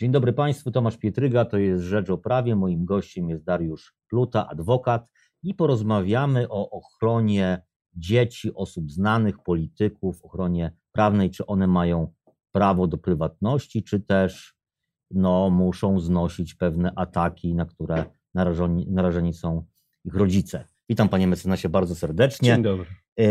Dzień dobry Państwu, Tomasz Pietryga, to jest Rzecz o Prawie. Moim gościem jest Dariusz Pluta, adwokat i porozmawiamy o ochronie dzieci, osób znanych, polityków, ochronie prawnej, czy one mają prawo do prywatności, czy też no, muszą znosić pewne ataki, na które narażeni, narażeni są ich rodzice. Witam Panie mecenasie bardzo serdecznie. Dzień dobry. E,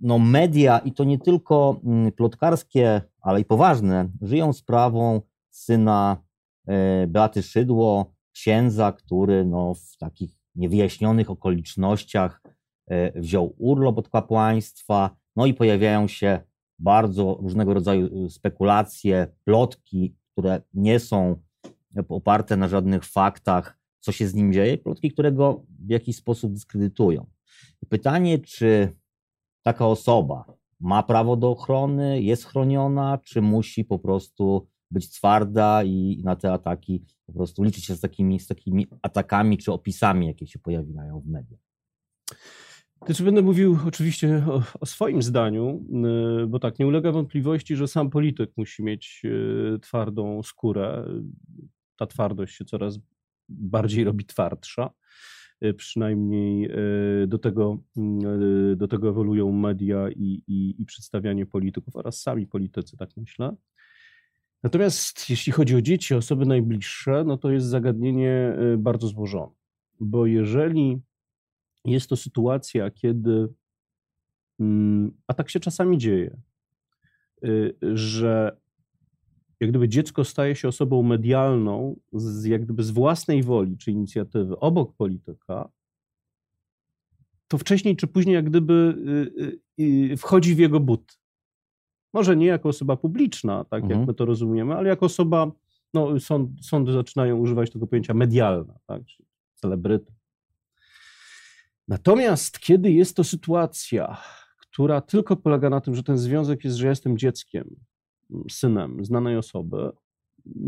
no, media i to nie tylko mm, plotkarskie, ale i poważne, żyją sprawą syna e, Beaty Szydło, księdza, który no, w takich niewyjaśnionych okolicznościach e, wziął urlop od kapłaństwa, no i pojawiają się bardzo różnego rodzaju spekulacje, plotki, które nie są oparte na żadnych faktach, co się z nim dzieje, plotki, które go w jakiś sposób dyskredytują. Pytanie, czy taka osoba ma prawo do ochrony, jest chroniona, czy musi po prostu być twarda i na te ataki po prostu liczyć się z takimi, z takimi atakami czy opisami, jakie się pojawiają w mediach? Znaczy będę mówił oczywiście o, o, swoim zdaniu, y, bo tak, nie ulega wątpliwości, że sam polityk musi mieć y, twardą skórę. Ta twardość się coraz bardziej robi twardsza. Y, przynajmniej do tego, do tego ewoluują media i, i, i przedstawianie polityków oraz sami politycy, tak myślę. Natomiast jeśli chodzi o dzieci, osoby najbliższe, no to jest zagadnienie bardzo złożone, bo jeżeli jest to sytuacja, kiedy, mm, a tak się czasami dzieje, y, że jak gdyby dziecko staje się osobą medialną z, jak gdyby z własnej woli czy inicjatywy obok polityka, to wcześniej czy później jak gdyby y, y, wchodzi w jego but. Może nie jako osoba publiczna, tak mhm. jak my to rozumiemy, ale jako osoba, no sąd, sądy zaczynają używać tego pojęcia medialna, tak, czyli celebryta. Natomiast kiedy jest to sytuacja, która tylko polega na tym, że ten związek jest, że ja jestem dzieckiem, synem znanej osoby,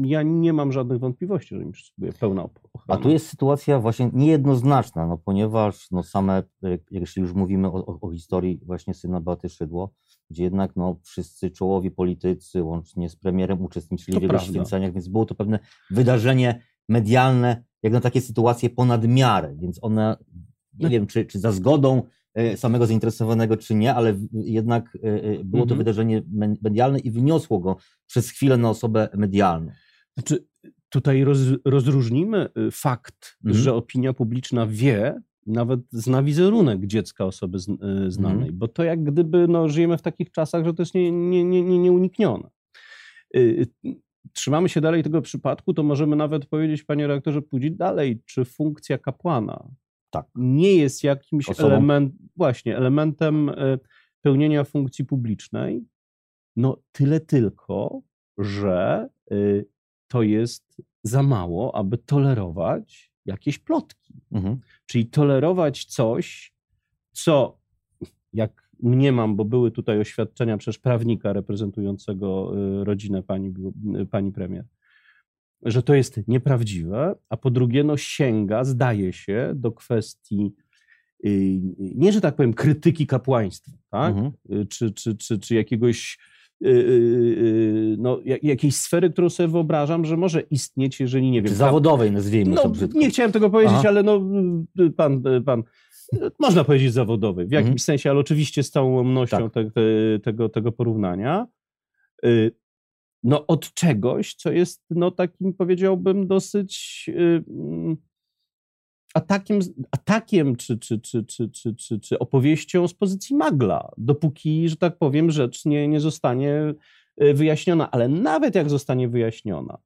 ja nie mam żadnych wątpliwości, że mi przysługuje pełna ochrona. A tu jest sytuacja właśnie niejednoznaczna, no ponieważ no same, jeśli już mówimy o, o, o historii właśnie syna Beaty Szydło, gdzie jednak no, wszyscy czołowi politycy, łącznie z premierem, uczestniczyli to w jego święceniach, więc było to pewne wydarzenie medialne, jak na takie sytuacje ponad miarę, więc one nie wiem, czy, czy za zgodą e, samego zainteresowanego, czy nie, ale jednak e, e, było to mhm. wydarzenie medialne i wyniosło go przez chwilę na osobę medialną. Znaczy, tutaj roz, rozróżnimy y, fakt, mhm. że opinia publiczna wie, nawet zna wizerunek dziecka osoby y, znanej, mhm. bo to jak gdyby no, żyjemy w takich czasach, że to jest nie, nie, nie, nieuniknione. Y, trzymamy się dalej tego przypadku, to możemy nawet powiedzieć, panie reaktorze, pójść dalej, czy funkcja kapłana tak. nie jest jakimś element, właśnie, elementem e, pełnienia funkcji publicznej, no tyle tylko, że e, to jest za mało, aby tolerować jakieś plotki. Mhm. Czyli tolerować coś, co, jak mniemam, bo były tutaj oświadczenia przez prawnika reprezentującego e, rodzinę pani, pani premier, że to jest nieprawdziwe, a po drugie, no sięga, zdaje się, do kwestii y, nie, że tak powiem, krytyki kapłaństwa, tak? Mhm. Y, czy, czy, czy, czy jakiegoś y, no, jakiejś sfery, którą sobie wyobrażam, że może istnieć, jeżeli nie wiem. Zawodowej, nazwijmy no, to brzydko. Nie chciałem tego powiedzieć, Aha. ale no, pan, pan, można powiedzieć zawodowej w jakimś mhm. sensie, ale oczywiście z całą łomnością tak. te, te, tego, tego porównania no, od czegoś, co jest no, takim, powiedziałbym, dosyć yy, atakiem, atakiem czy, czy, czy, czy, czy, czy, czy opowieścią z pozycji magla, dopóki, że tak powiem, rzecz nie, nie zostanie y, wyjaśniona. Ale nawet jak zostanie wyjaśniona,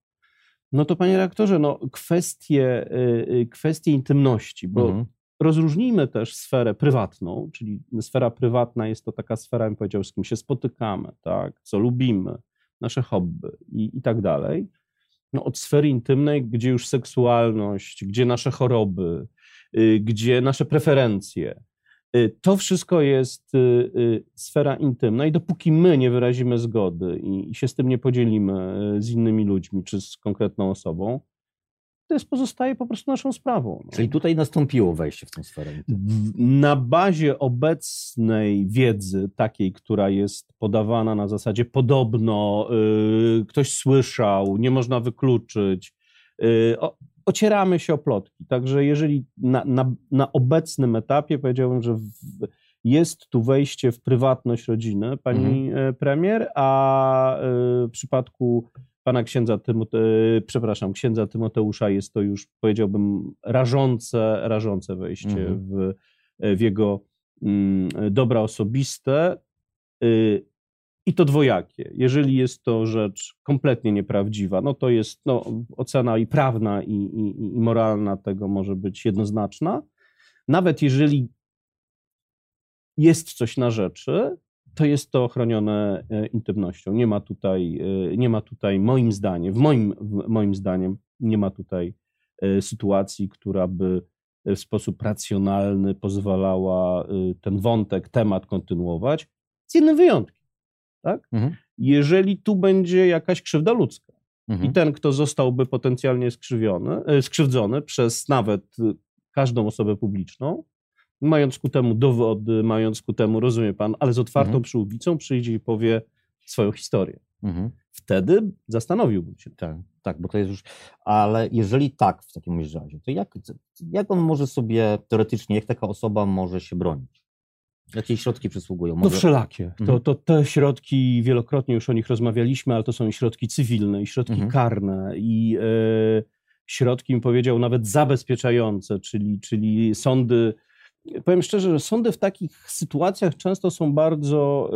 no to panie reaktorze, no, kwestie, yy, kwestie intymności, bo mhm. rozróżnijmy też sferę prywatną, czyli sfera prywatna jest to taka sfera, bym powiedział, z kim się spotykamy, tak, co lubimy, nasze hobby i, i tak dalej, no od sfery intymnej, gdzie już seksualność, gdzie nasze choroby, y, gdzie nasze preferencje, y, to wszystko jest y, sfera intymna i dopóki my nie wyrazimy zgody i, i się z tym nie podzielimy z innymi ludźmi czy z konkretną osobą, to jest pozostaje po prostu naszą sprawą. No. Czyli tutaj nastąpiło wejście w tę sferę. Na bazie obecnej wiedzy, takiej, która jest podawana na zasadzie podobno, yy, ktoś słyszał, nie można wykluczyć, yy, o, ocieramy się o plotki. Także jeżeli na, na, na obecnym etapie powiedziałbym, że w, jest tu wejście w prywatność rodziny pani mhm. E, premier, a yy, w przypadku pana księdza, Tymote, przepraszam, księdza Tymoteusza jest to już, powiedziałbym, rażące, rażące wejście mhm. w, w jego mm, dobra osobiste. Y, I to dwojakie. Jeżeli jest to rzecz kompletnie nieprawdziwa, no to jest no, ocena i prawna, i, i, i moralna tego może być jednoznaczna. Nawet jeżeli jest coś na rzeczy, to jest to chronione e, intymnością. Nie ma tutaj, e, nie ma tutaj moim zdaniem, w moim, w moim zdaniem, nie ma tutaj e, sytuacji, która by w sposób racjonalny pozwalała ten wątek, temat kontynuować, z jednym wyjątkiem. Tak? Mhm. Jeżeli tu będzie jakaś krzywda ludzka mhm. i ten, kto zostałby potencjalnie skrzywiony, skrzywdzony przez nawet każdą osobę publiczną, mając ku temu dowody, mając ku temu, rozumie pan, ale z otwartą mhm. przyłbicą przyjdzie i powie swoją historię. Mhm. Wtedy zastanowiłbym się. Tak, tak, bo to jest już. Ale jeżeli tak w takim razie, to jak, jak on może sobie teoretycznie, jak taka osoba może się bronić? Jakie środki przysługują? Może... No wszelakie. Mhm. To, to te środki, wielokrotnie już o nich rozmawialiśmy, ale to są i środki cywilne, i środki mhm. karne, i e, środki, bym powiedział, nawet zabezpieczające, czyli, czyli sądy powiem szczerze, że sądy w takich sytuacjach często są bardzo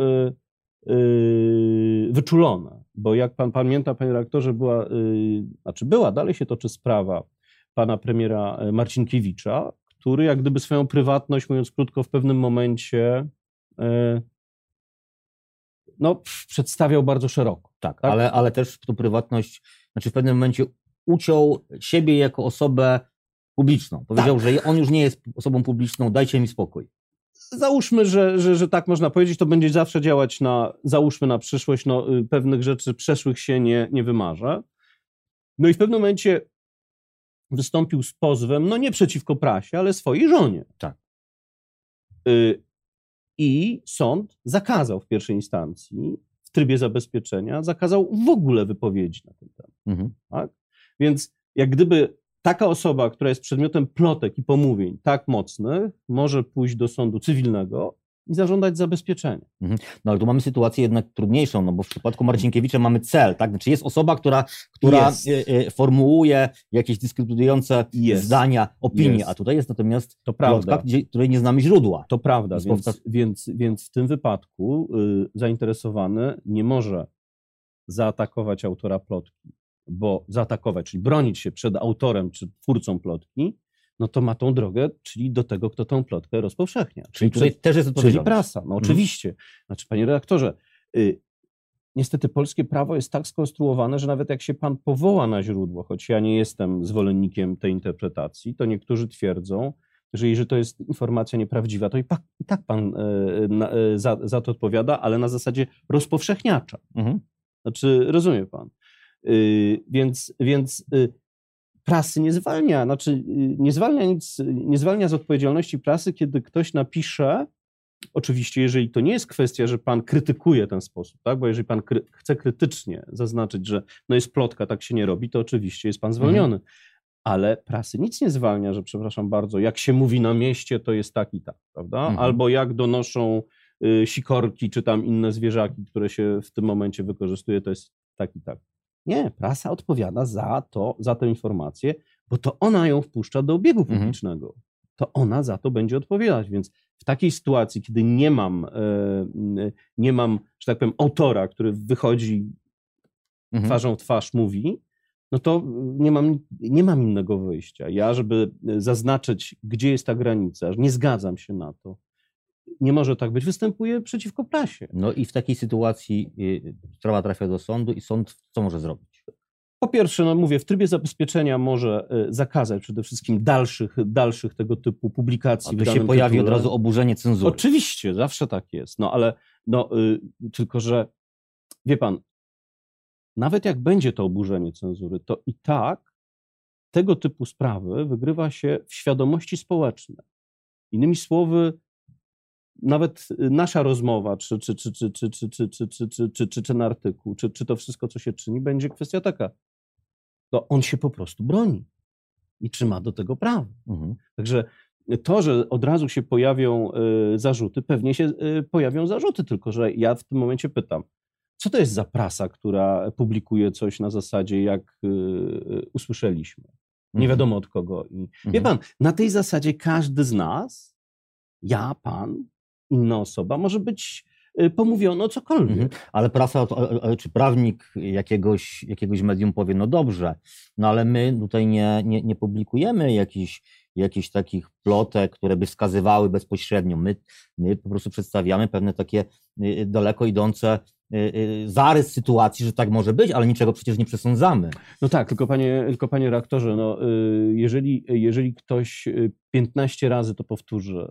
y, y, wyczulone, bo jak pan pamięta, panie redaktorze, była, y, znaczy była, dalej się toczy sprawa pana premiera Marcinkiewicza, który jak gdyby swoją prywatność, mówiąc krótko, w pewnym momencie no, przedstawiał bardzo szeroko. Tak, tak? Ale, ale też tą prywatność, znaczy w pewnym momencie uciął siebie jako osobę publiczną. Powiedział, tak. że on już nie jest osobą publiczną, dajcie mi spokój. Załóżmy, że, że, że tak można powiedzieć, to będzie zawsze działać na, załóżmy na przyszłość, no, y, pewnych rzeczy przeszłych się nie, nie wymarza. No i w pewnym momencie wystąpił z pozwem, no nie przeciwko prasie, ale swojej żonie. Tak. Y I sąd zakazał w pierwszej instancji, w trybie zabezpieczenia, zakazał w ogóle wypowiedzi na ten temat. Mhm. Tak? Więc jak gdyby taka osoba, która jest przedmiotem plotek i pomówień tak mocnych, może pójść do sądu cywilnego i zażądać zabezpieczenia. Mhm. No ale tu mamy sytuację jednak trudniejszą, no bo w przypadku Marcinkiewicza mamy cel, tak? Znaczy jest osoba, która, która jest. E, e, formułuje jakieś dyskryminujące jest. zdania, opinie, jest. a tutaj jest natomiast to plotka, gdzie, której nie znamy źródła. To prawda, więc, więc, więc w tym wypadku y, zainteresowany nie może zaatakować autora plotki bo zaatakować, czyli bronić się przed autorem czy twórcą plotki, no to ma tą drogę, czyli do tego, kto tą plotkę rozpowszechnia. Czyli, czyli tutaj też jest Czyli prasa, no mhm. oczywiście. Znaczy, panie redaktorze, y, niestety polskie prawo jest tak skonstruowane, że nawet jak się pan powoła na źródło, choć ja nie jestem zwolennikiem tej interpretacji, to niektórzy twierdzą, że jeżeli to jest informacja nieprawdziwa, to i, pak, i tak pan y, y, za, za, to odpowiada, ale na zasadzie rozpowszechniacza. Mhm. Znaczy, rozumie pan? Y, więc, więc y, prasy nie zwalnia, znaczy y, nie zwalnia nic, nie zwalnia z odpowiedzialności prasy, kiedy ktoś napisze, oczywiście jeżeli to nie jest kwestia, że pan krytykuje ten sposób, tak? bo jeżeli pan kry chce krytycznie zaznaczyć, że no jest plotka, tak się nie robi, to oczywiście jest pan zwolniony. Mhm. Ale prasy nic nie zwalnia, że przepraszam bardzo, jak się mówi na mieście, to jest tak i tak, prawda? Mhm. Albo jak donoszą y, sikorki, czy tam inne zwierzaki, które się w tym momencie wykorzystuje, to jest tak i tak. Nie, prasa odpowiada za to, za tę informację, bo to ona ją wpuszcza do obiegu mhm. publicznego. Mhm. To ona za to będzie odpowiadać. Więc w takiej sytuacji, kiedy nie mam, e, nie mam, że tak powiem, autora, który wychodzi mhm. twarzą w twarz, mówi, no to nie mam, nie mam innego wyjścia. Ja, żeby zaznaczyć, gdzie jest ta granica, że nie zgadzam się na to, nie może tak być, występuje przeciwko prasie. No i w takiej sytuacji y, sprawa trafia do sądu i sąd co może zrobić? Po pierwsze, no mówię, w trybie zabezpieczenia może y, zakazać przede wszystkim dalszych, dalszych tego typu publikacji. A tu się pojawi tytule. od razu oburzenie cenzury. Oczywiście, zawsze tak jest. No ale no, y, tylko, że wie pan, nawet jak będzie to oburzenie cenzury, to i tak tego typu sprawy wygrywa się w świadomości społecznej. Innymi słowy, nawet nasza rozmowa, czy, czy, czy, czy, czy, czy, czy, czy, czy, czy, czy, czy ten artykuł, czy, czy to wszystko, co się czyni, będzie kwestia taka. To on się po prostu broni i trzyma do tego prawo. Mhm. Także to, że od razu się pojawią y, zarzuty, pewnie się y, pojawią zarzuty, tylko że ja w tym momencie pytam, co to jest za prasa, która publikuje coś na zasadzie, jak y, usłyszeliśmy? Nie mhm. wiadomo od kogo. I, mhm. Wie pan, na tej zasadzie każdy z nas, ja, pan, inna osoba, może być pomówiono o cokolwiek. Mhm. Ale prasa, czy prawnik jakiegoś, jakiegoś medium powie, no dobrze, no ale my tutaj nie, nie, nie publikujemy jakichś jakichś takich plotek, które by wskazywały bezpośrednio. My, my po prostu przedstawiamy pewne takie y, y, daleko idące y, zarys sytuacji, że tak może być, ale niczego przecież nie przesądzamy. No tak, tylko panie, tylko panie reaktorze, no, jeżeli, jeżeli ktoś 15 razy to powtórzy,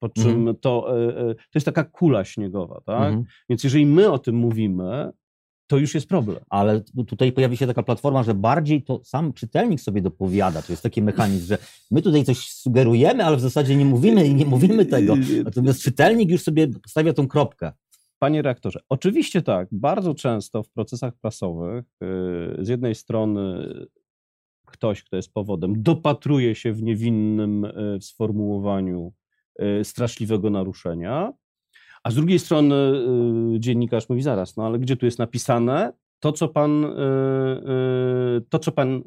po czym mhm. to, to jest taka kula śniegowa, tak? Mhm. Więc jeżeli my o tym mówimy, to już jest problem. Ale tutaj pojawi się taka platforma, że bardziej to sam czytelnik sobie dopowiada. To jest taki mechanizm, że my tutaj coś sugerujemy, ale w zasadzie nie mówimy i nie mówimy tego. Natomiast czytelnik już sobie stawia tą kropkę. Panie reaktorze, oczywiście tak. Bardzo często w procesach prasowych y, z jednej strony ktoś, kto jest powodem, dopatruje się w niewinnym sformułowaniu straszliwego naruszenia, a z drugiej strony y, dziennikarz mówi zaraz, no ale gdzie tu jest napisane to, co pan, y, y, to, co pan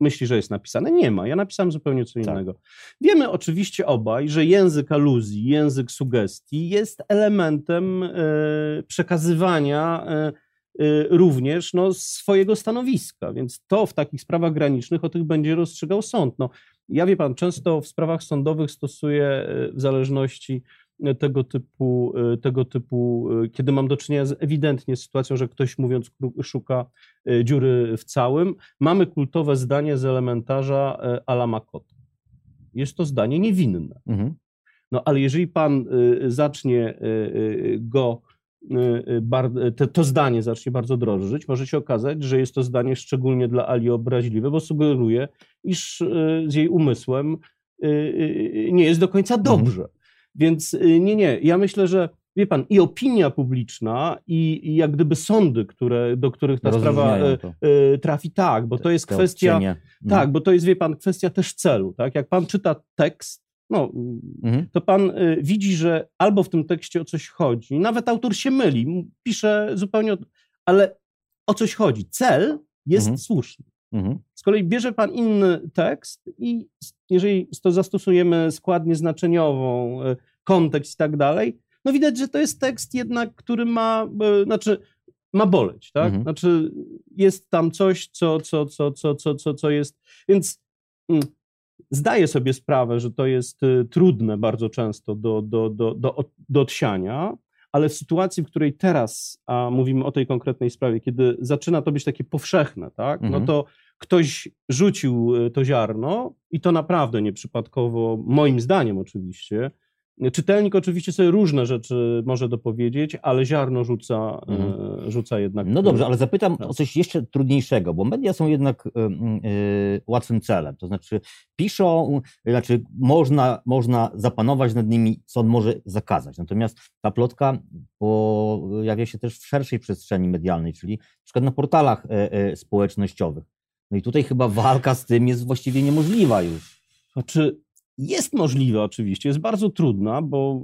myśli, że jest napisane? Nie ma. Ja napisałem zupełnie co tak. innego. Tak. Wiemy oczywiście obaj, że język aluzji, język sugestii jest elementem przekazywania również no, swojego stanowiska, więc to w takich sprawach granicznych o tych będzie rozstrzygał sąd. No, ja wie pan, często w sprawach sądowych stosuję w zależności tego typu, tego typu, kiedy mam do czynienia z ewidentnie sytuacją, że ktoś mówiąc szuka dziury w całym, mamy kultowe zdanie z elementarza Ala Makota. Jest to zdanie niewinne. Mhm. No ale jeżeli pan zacznie go to zdanie zacznie bardzo drożyć, może się okazać, że jest to zdanie szczególnie dla Ali obraźliwe, bo sugeruje, iż z jej umysłem nie jest do końca mhm. dobrze. Więc y, nie, nie. Ja myślę, że wie pan, i opinia publiczna, i, i jak gdyby sądy, które, do których ta sprawa y, y, trafi, tak, bo to jest kwestia. Mhm. Tak, bo to jest, wie pan, kwestia też celu. Tak? Jak pan czyta tekst, no, mhm. to pan y, widzi, że albo w tym tekście o coś chodzi, nawet autor się myli, pisze zupełnie, ale o coś chodzi. Cel jest mhm. słuszny. Mhm. Z kolei bierze pan inny tekst i jeżeli to zastosujemy składnię znaczeniową, e, kontekst i tak dalej, no widać, że to jest tekst jednak, który ma, e, znaczy ma boleć, tak? Mhm. Znaczy jest tam coś, co, co, co, co, co, co, co jest, więc mm, zdaję sobie sprawę, że to jest e, trudne bardzo często do, do, do, do, do odsiania, ale w sytuacji, w której teraz, a mówimy o tej konkretnej sprawie, kiedy zaczyna to być takie powszechne, tak, no mhm. to ktoś rzucił e, to ziarno i to naprawdę nieprzypadkowo, moim zdaniem oczywiście, Czytelnik oczywiście sobie różne rzeczy może dopowiedzieć, ale ziarno rzuca, mhm. rzuca jednak. No dobrze, ale zapytam o coś jeszcze trudniejszego, bo media są jednak y, y, łatwym celem. To znaczy, piszą, znaczy można, można zapanować nad nimi, co on może zakazać. Natomiast ta plotka pojawia się też w szerszej przestrzeni medialnej, czyli na przykład na portalach y, społecznościowych. No i tutaj chyba walka z tym jest właściwie niemożliwa już. Znaczy, jest możliwa oczywiście, jest bardzo trudna, bo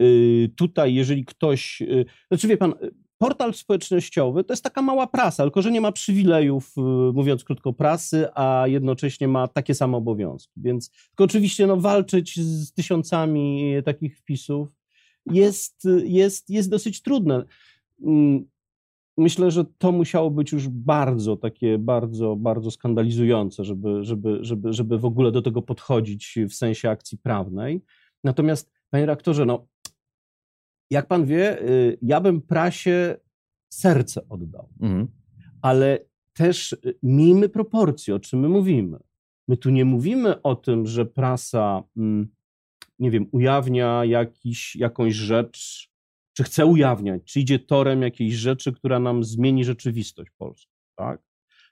y, tutaj, jeżeli ktoś. Y, znaczy, wie pan, portal społecznościowy to jest taka mała prasa, tylko że nie ma przywilejów, y, mówiąc krótko, prasy, a jednocześnie ma takie same obowiązki. Więc tylko oczywiście no, walczyć z tysiącami takich wpisów jest, jest, jest dosyć trudne. Myślę, że to musiało być już bardzo takie, bardzo, bardzo skandalizujące, żeby, żeby, żeby, żeby w ogóle do tego podchodzić w sensie akcji prawnej. Natomiast, panie rektorze, no, jak pan wie, y, ja bym prasie serce oddał, mhm. ale też y, miejmy proporcje, o czym my mówimy. My tu nie mówimy o tym, że prasa, mm, nie wiem, ujawnia jakiś, jakąś rzecz, czy chce ujawniać, czy idzie torem jakiejś rzeczy, która nam zmieni rzeczywistość polską, tak?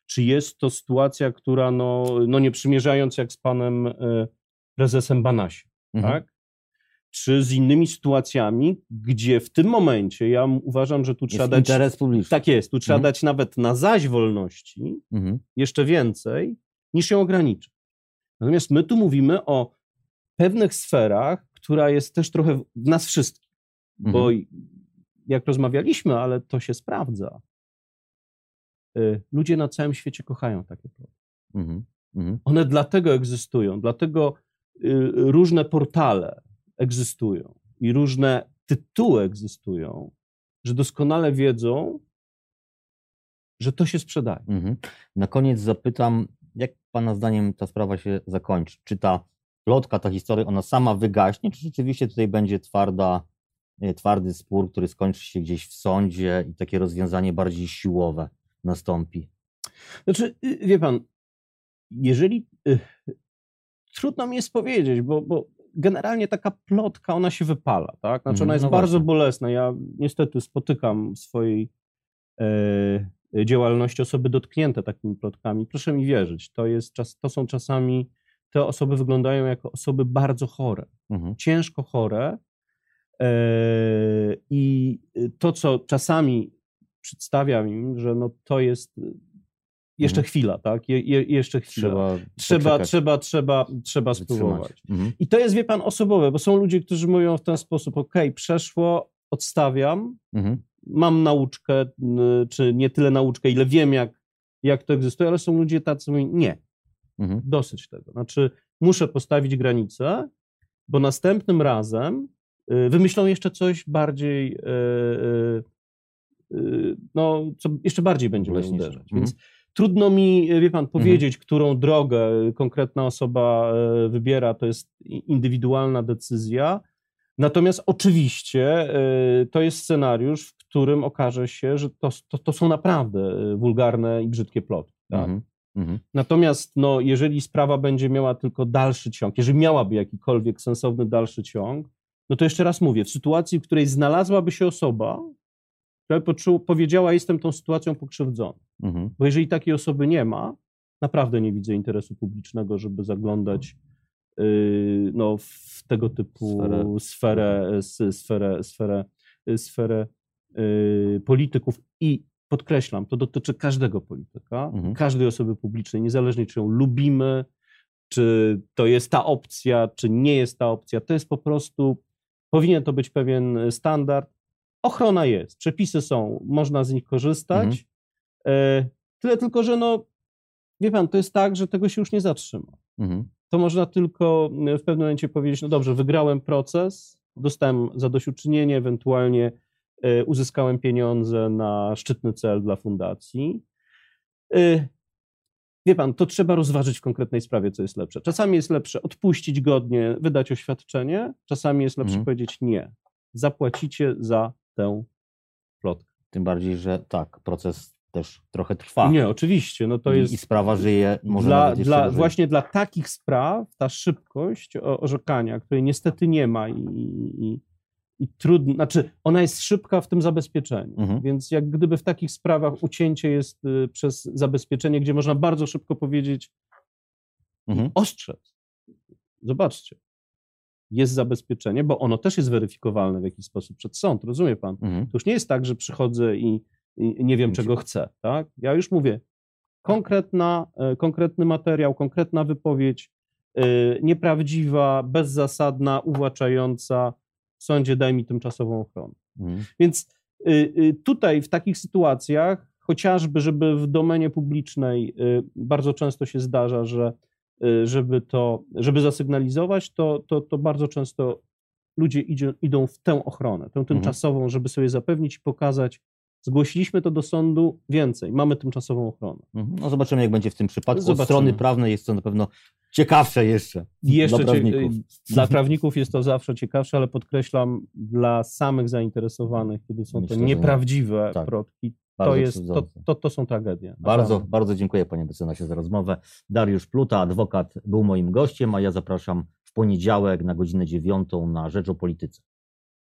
Czy jest to sytuacja, która, no, no nie przymierzając jak z panem prezesem Banasiem, mhm. tak? Czy z innymi sytuacjami, gdzie w tym momencie ja uważam, że tu jest trzeba dać. Interes publiczny. Tak jest, tu trzeba mhm. dać nawet na zaś wolności mhm. jeszcze więcej, niż ją ograniczyć. Natomiast my tu mówimy o pewnych sferach, która jest też trochę w nas wszystkich. Bo mhm. jak rozmawialiśmy, ale to się sprawdza, y, ludzie na całym świecie kochają takie plotki. Mhm. Mhm. One dlatego egzystują, dlatego y, różne portale egzystują i różne tytuły egzystują, że doskonale wiedzą, że to się sprzedaje. Mhm. Na koniec zapytam, jak Pana zdaniem ta sprawa się zakończy? Czy ta plotka, ta historia, ona sama wygaśnie, czy rzeczywiście tutaj będzie twarda, twardy spór, który skończy się gdzieś w sądzie i takie rozwiązanie bardziej siłowe nastąpi? Znaczy, y, wie Pan, jeżeli... Y, trudno mi jest powiedzieć, bo, bo generalnie taka plotka, ona się wypala, tak? Znaczy ona mhm, jest no bardzo bolesna. Ja niestety spotykam w swojej e, działalności osoby dotknięte takimi plotkami. Proszę mi wierzyć, to, jest czas, to są czasami, te osoby wyglądają jako osoby bardzo chore, mhm. ciężko chore i to, co czasami przedstawiam im, że no to jest jeszcze mhm. chwila, tak? Je, je, jeszcze chwila. Trzeba, trzeba, trzeba, trzeba, trzeba spróbować. Mhm. I to jest, wie pan, osobowe, bo są ludzie, którzy mówią w ten sposób, ok, przeszło, odstawiam, mhm. mam nauczkę, czy nie tyle nauczkę, ile wiem, jak, jak to egzystuje, ale są ludzie tacy, mówią, nie, mhm. dosyć tego. Znaczy, muszę postawić granicę, bo następnym razem y, wymyślą jeszcze coś bardziej, y, y, no, co jeszcze bardziej będzie mnie uderzać. Mhm. Więc Trudno mi, wie pan, mhm. powiedzieć, mhm. którą drogę konkretna osoba e, wybiera, to jest indywidualna decyzja. Natomiast oczywiście e, to jest scenariusz, w którym okaże się, że to, to, to są naprawdę e, wulgarne i brzydkie plotki. Tak? Mhm. Mhm. Natomiast no, jeżeli sprawa będzie miała tylko dalszy ciąg, jeżeli miałaby jakikolwiek sensowny dalszy ciąg, no to jeszcze raz mówię, w sytuacji, w której znalazłaby się osoba, która poczuł, powiedziała, jestem tą sytuacją pokrzywdzony. Mhm. Bo jeżeli takiej osoby nie ma, naprawdę nie widzę interesu publicznego, żeby zaglądać yy, no, w tego typu sferę, sferę, sferę, sferę, sferę yy, polityków i podkreślam, to dotyczy każdego polityka, mhm. każdej osoby publicznej, niezależnie czy ją lubimy, czy to jest ta opcja, czy nie jest ta opcja. To jest po prostu, powinien to być pewien standard, Ochrona jest, przepisy są, można z nich korzystać. Mhm. E, tyle tylko, że no, wie pan, to jest tak, że tego się już nie zatrzyma. Mhm. To można tylko w pewnym momencie powiedzieć, no dobrze, wygrałem proces, dostałem zadośćuczynienie, ewentualnie e, uzyskałem pieniądze na szczytny cel dla fundacji. Wie pan, to trzeba rozważyć w konkretnej sprawie, co jest lepsze. Czasami jest lepsze odpuścić godnie, wydać oświadczenie, czasami jest lepsze mhm. powiedzieć nie. Zapłacicie za tę plotkę. Tym bardziej, że tak, proces też trochę trwa. Nie, oczywiście. No to I, jest, I sprawa żyje. Może dla, dla właśnie dla takich spraw ta szybkość orzekania, której niestety nie ma i, i, i trudno, znaczy ona jest szybka w tym zabezpieczeniu, mhm. więc jak gdyby w takich sprawach ucięcie jest y, przez zabezpieczenie, gdzie można bardzo szybko powiedzieć mhm. ostrzec. Zobaczcie, jest zabezpieczenie, bo ono też jest weryfikowalne w jakiś sposób przed sąd, rozumie pan? Mhm. To już nie jest tak, że przychodzę i, i nie wiem, czego chcę, tak? Ja już mówię, konkretna, e, konkretny materiał, konkretna wypowiedź, e, nieprawdziwa, bezzasadna, uwłaczająca, sądzie daj mi tymczasową ochronę. Mhm. Więc y, y, tutaj w takich sytuacjach, chociażby, żeby w domenie publicznej y, bardzo często się zdarza, że żeby to, żeby zasygnalizować, to, to, to bardzo często ludzie idzie, idą w tę ochronę, tę mhm. tymczasową, żeby sobie zapewnić i pokazać, zgłosiliśmy to do sądu, więcej, mamy tymczasową ochronę. Mhm. No zobaczymy, jak będzie w tym przypadku. Zobaczymy. Od strony prawnej jest to na pewno ciekawsze jeszcze. jeszcze dla prawników. dla prawników jest to zawsze ciekawsze, ale podkreślam, dla samych zainteresowanych, kiedy są Myślę, to nieprawdziwe tak. plotki, to, jest, to, to, to, są tragedie. Bardzo, bardzo dziękuję panie mecenasie za rozmowę. Dariusz Pluta, adwokat, był moim gościem, a ja zapraszam w poniedziałek na godzinę dziewiątą na Rzecz o Polityce.